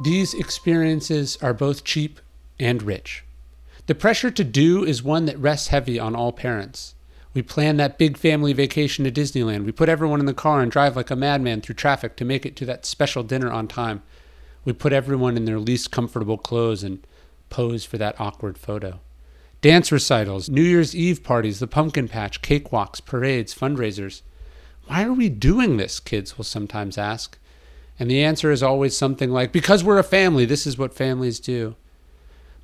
These experiences are both cheap and rich. The pressure to do is one that rests heavy on all parents. We plan that big family vacation to Disneyland. We put everyone in the car and drive like a madman through traffic to make it to that special dinner on time. We put everyone in their least comfortable clothes and pose for that awkward photo. Dance recitals, New Year's Eve parties, the pumpkin patch, cakewalks, parades, fundraisers. Why are we doing this? Kids will sometimes ask. And the answer is always something like, because we're a family, this is what families do.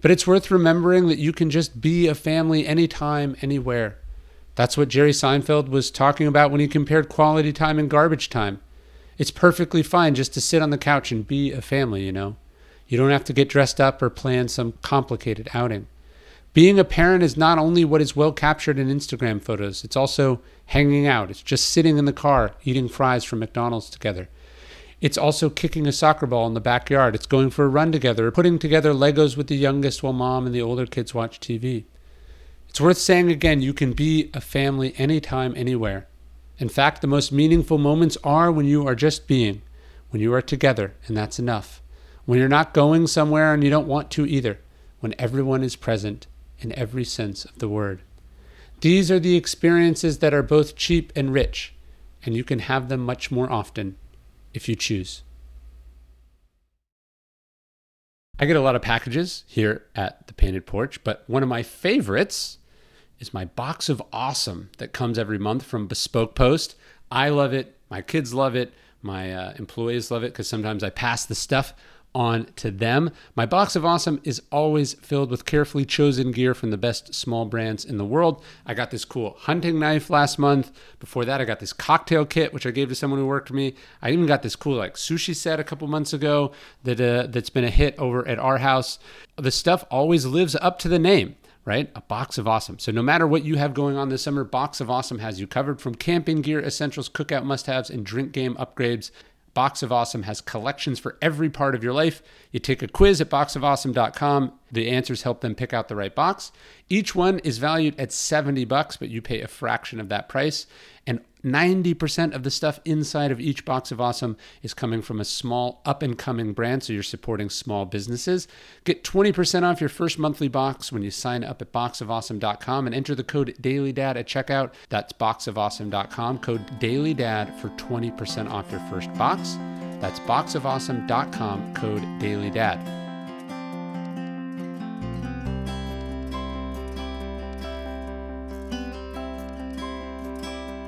But it's worth remembering that you can just be a family anytime, anywhere. That's what Jerry Seinfeld was talking about when he compared quality time and garbage time. It's perfectly fine just to sit on the couch and be a family, you know. You don't have to get dressed up or plan some complicated outing. Being a parent is not only what is well captured in Instagram photos, it's also hanging out. It's just sitting in the car eating fries from McDonald's together. It's also kicking a soccer ball in the backyard. It's going for a run together, putting together Legos with the youngest while mom and the older kids watch TV. It's worth saying again you can be a family anytime, anywhere. In fact, the most meaningful moments are when you are just being, when you are together, and that's enough. When you're not going somewhere and you don't want to either, when everyone is present in every sense of the word. These are the experiences that are both cheap and rich, and you can have them much more often if you choose. I get a lot of packages here at the Painted Porch, but one of my favorites is my box of awesome that comes every month from Bespoke Post. I love it. My kids love it. My uh, employees love it because sometimes I pass the stuff on to them. My box of awesome is always filled with carefully chosen gear from the best small brands in the world. I got this cool hunting knife last month. Before that, I got this cocktail kit, which I gave to someone who worked for me. I even got this cool like sushi set a couple months ago that uh, that's been a hit over at our house. The stuff always lives up to the name right? A box of awesome. So no matter what you have going on this summer, Box of Awesome has you covered from camping gear, essentials, cookout must-haves, and drink game upgrades. Box of Awesome has collections for every part of your life. You take a quiz at boxofawesome.com. The answers help them pick out the right box. Each one is valued at 70 bucks, but you pay a fraction of that price. And 90% of the stuff inside of each box of awesome is coming from a small up and coming brand. So you're supporting small businesses. Get 20% off your first monthly box when you sign up at boxofawesome.com and enter the code DailyDad at checkout. That's boxofawesome.com, code DailyDad for 20% off your first box. That's boxofawesome.com, code DailyDad.